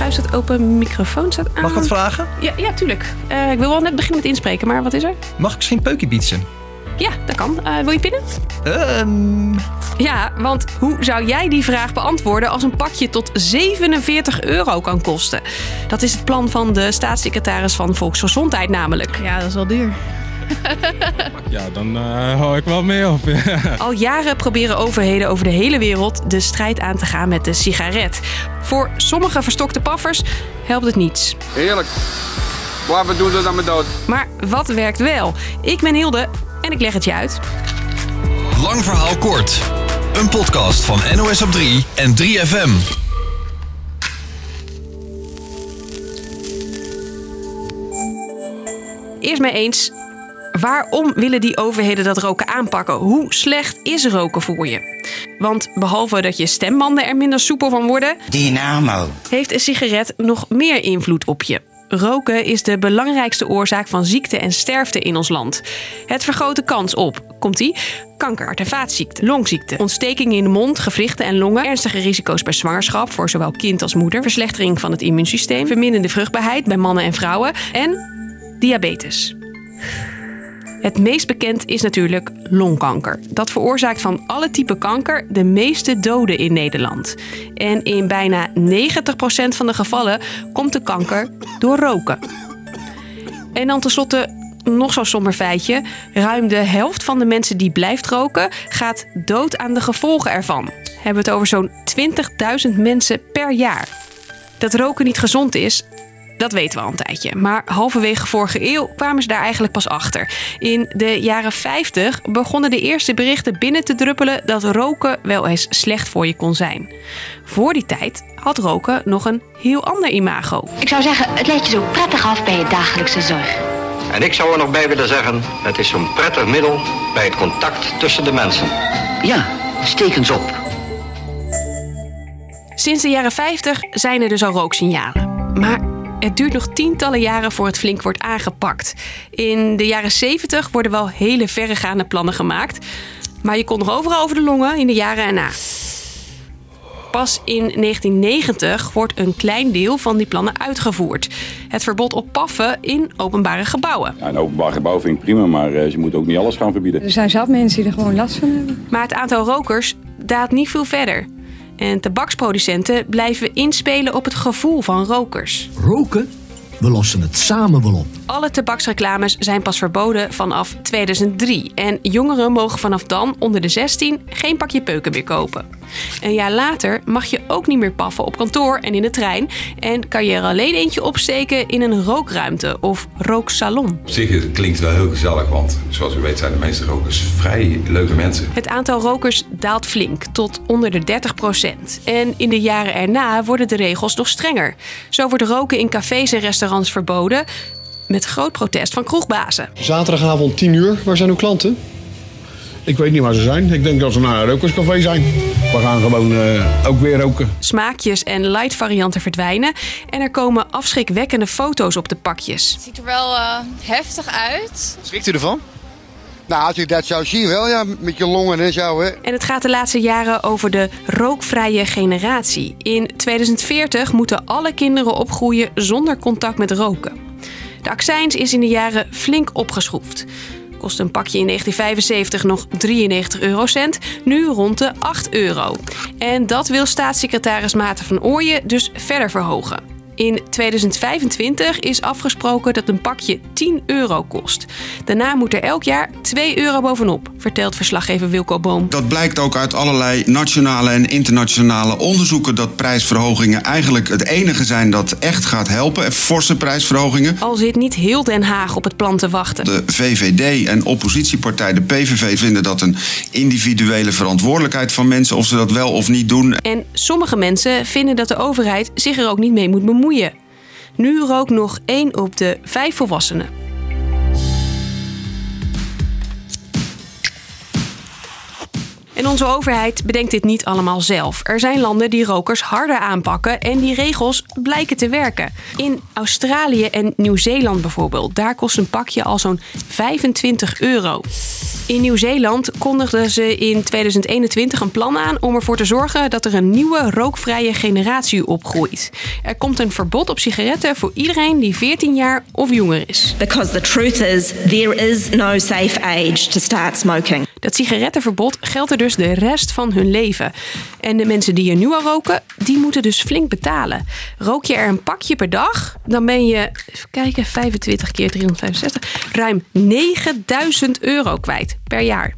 schuif staat open, microfoon staat aan. Mag ik wat vragen? Ja, ja tuurlijk. Eh, ik wil wel net beginnen met inspreken, maar wat is er? Mag ik misschien peukie bietsen? Ja, dat kan. Eh, wil je pinnen? Ehm, Ja, want hoe zou jij die vraag beantwoorden als een pakje tot 47 euro kan kosten? Dat is het plan van de staatssecretaris van Volksgezondheid namelijk. Ja, dat is wel duur. Ja, dan eh, hou ik wel mee op. Al jaren proberen overheden over de hele wereld de strijd aan te gaan met de sigaret. Voor sommige verstokte paffers helpt het niets. Heerlijk. Waar we doen we dan met dood? Maar wat werkt wel? Ik ben Hilde en ik leg het je uit. Lang verhaal kort. Een podcast van NOS op 3 en 3FM. Eerst mee eens. Waarom willen die overheden dat roken aanpakken? Hoe slecht is roken voor je? Want behalve dat je stembanden er minder soepel van worden, Dynamo. heeft een sigaret nog meer invloed op je. Roken is de belangrijkste oorzaak van ziekte en sterfte in ons land. Het vergroot de kans op, komt-ie, kanker, hart- en vaatziekten, longziekten, ontstekingen in de mond, gewrichten en longen, ernstige risico's bij zwangerschap voor zowel kind als moeder, verslechtering van het immuunsysteem, verminderde vruchtbaarheid bij mannen en vrouwen en diabetes. Het meest bekend is natuurlijk longkanker. Dat veroorzaakt van alle typen kanker de meeste doden in Nederland. En in bijna 90% van de gevallen komt de kanker door roken. En dan tenslotte nog zo'n somber feitje. Ruim de helft van de mensen die blijft roken gaat dood aan de gevolgen ervan. Hebben we het over zo'n 20.000 mensen per jaar. Dat roken niet gezond is, dat weten we al een tijdje. Maar halverwege vorige eeuw kwamen ze daar eigenlijk pas achter. In de jaren 50 begonnen de eerste berichten binnen te druppelen dat roken wel eens slecht voor je kon zijn. Voor die tijd had roken nog een heel ander imago. Ik zou zeggen, het leidt je zo prettig af bij je dagelijkse zorg. En ik zou er nog bij willen zeggen, het is zo'n prettig middel bij het contact tussen de mensen. Ja, steek eens op. Sinds de jaren 50 zijn er dus al rooksignalen. Maar het duurt nog tientallen jaren voor het flink wordt aangepakt. In de jaren 70 worden wel hele verregaande plannen gemaakt. Maar je kon nog overal over de longen in de jaren erna. Pas in 1990 wordt een klein deel van die plannen uitgevoerd. Het verbod op paffen in openbare gebouwen. Ja, een openbaar gebouw vind ik prima, maar eh, ze moeten ook niet alles gaan verbieden. Er zijn zat mensen die er gewoon last van hebben. Maar het aantal rokers daalt niet veel verder. En tabaksproducenten blijven inspelen op het gevoel van rokers. Roken? We lossen het samen wel op. Alle tabaksreclames zijn pas verboden vanaf 2003. En jongeren mogen vanaf dan, onder de 16, geen pakje peuken meer kopen. Een jaar later mag je ook niet meer paffen op kantoor en in de trein. En kan je er alleen eentje opsteken in een rookruimte of rooksalon. Op zich het klinkt wel heel gezellig, want zoals u weet zijn de meeste rokers vrij leuke mensen. Het aantal rokers daalt flink, tot onder de 30% En in de jaren erna worden de regels nog strenger. Zo wordt roken in cafés en restaurants verboden, met groot protest van kroegbazen. Zaterdagavond 10 uur, waar zijn uw klanten? Ik weet niet waar ze zijn. Ik denk dat ze naar een rokerscafé zijn. We gaan gewoon eh, ook weer roken. Smaakjes en light varianten verdwijnen en er komen afschrikwekkende foto's op de pakjes. Het ziet er wel eh, heftig uit. Schrikt u ervan? Nou, als ik dat zou zien wel, ja, met je longen en zo, hè. En het gaat de laatste jaren over de rookvrije generatie. In 2040 moeten alle kinderen opgroeien zonder contact met roken. De accijns is in de jaren flink opgeschroefd. Kost een pakje in 1975 nog 93 eurocent, nu rond de 8 euro. En dat wil staatssecretaris Maarten van Ooyen dus verder verhogen. In 2025 is afgesproken dat een pakje 10 euro kost. Daarna moet er elk jaar 2 euro bovenop, vertelt verslaggever Wilco Boom. Dat blijkt ook uit allerlei nationale en internationale onderzoeken dat prijsverhogingen eigenlijk het enige zijn dat echt gaat helpen. Forse prijsverhogingen. Al zit niet heel Den Haag op het plan te wachten. De VVD en oppositiepartij de PVV vinden dat een individuele verantwoordelijkheid van mensen of ze dat wel of niet doen. En sommige mensen vinden dat de overheid zich er ook niet mee moet bemoeien. Nu rookt nog 1 op de 5 volwassenen. En onze overheid bedenkt dit niet allemaal zelf. Er zijn landen die rokers harder aanpakken en die regels blijken te werken. In Australië en Nieuw-Zeeland bijvoorbeeld, daar kost een pakje al zo'n 25 euro. In Nieuw-Zeeland kondigden ze in 2021 een plan aan om ervoor te zorgen dat er een nieuwe rookvrije generatie opgroeit. Er komt een verbod op sigaretten voor iedereen die 14 jaar of jonger is. Because the truth is, there is no safe age to start smoking. Dat sigarettenverbod geldt er dus de rest van hun leven. En de mensen die er nu al roken, die moeten dus flink betalen. Rook je er een pakje per dag, dan ben je, even kijken, 25 keer 365, ruim 9000 euro kwijt per jaar.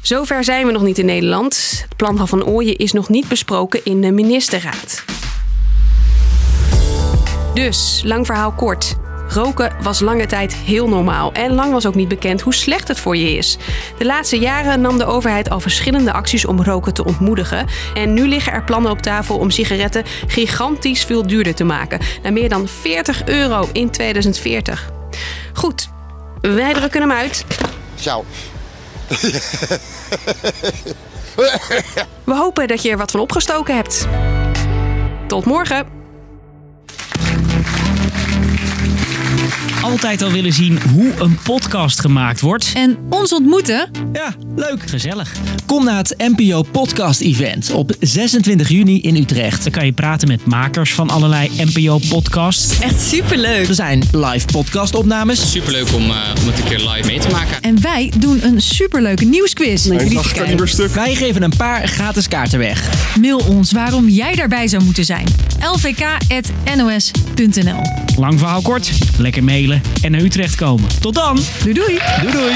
Zover zijn we nog niet in Nederland. Het plan van Ooyen is nog niet besproken in de ministerraad. Dus, lang verhaal kort. Roken was lange tijd heel normaal en lang was ook niet bekend hoe slecht het voor je is. De laatste jaren nam de overheid al verschillende acties om roken te ontmoedigen. En nu liggen er plannen op tafel om sigaretten gigantisch veel duurder te maken. Naar meer dan 40 euro in 2040. Goed, wij drukken hem uit. Zo. We hopen dat je er wat van opgestoken hebt. Tot morgen. Altijd al willen zien hoe een podcast gemaakt wordt. En ons ontmoeten? Ja, leuk. Gezellig. Kom naar het NPO Podcast Event op 26 juni in Utrecht. Dan kan je praten met makers van allerlei NPO podcasts. Echt superleuk. Er zijn live podcastopnames. Superleuk om, uh, om het een keer live mee te maken. En wij doen een superleuke nieuwsquiz. Wij geven een paar gratis kaarten weg. Mail ons waarom jij daarbij zou moeten zijn. lvk.nos.nl Lang verhaal kort. Lekker en naar Utrecht komen. Tot dan. Doei doei. Doei doei.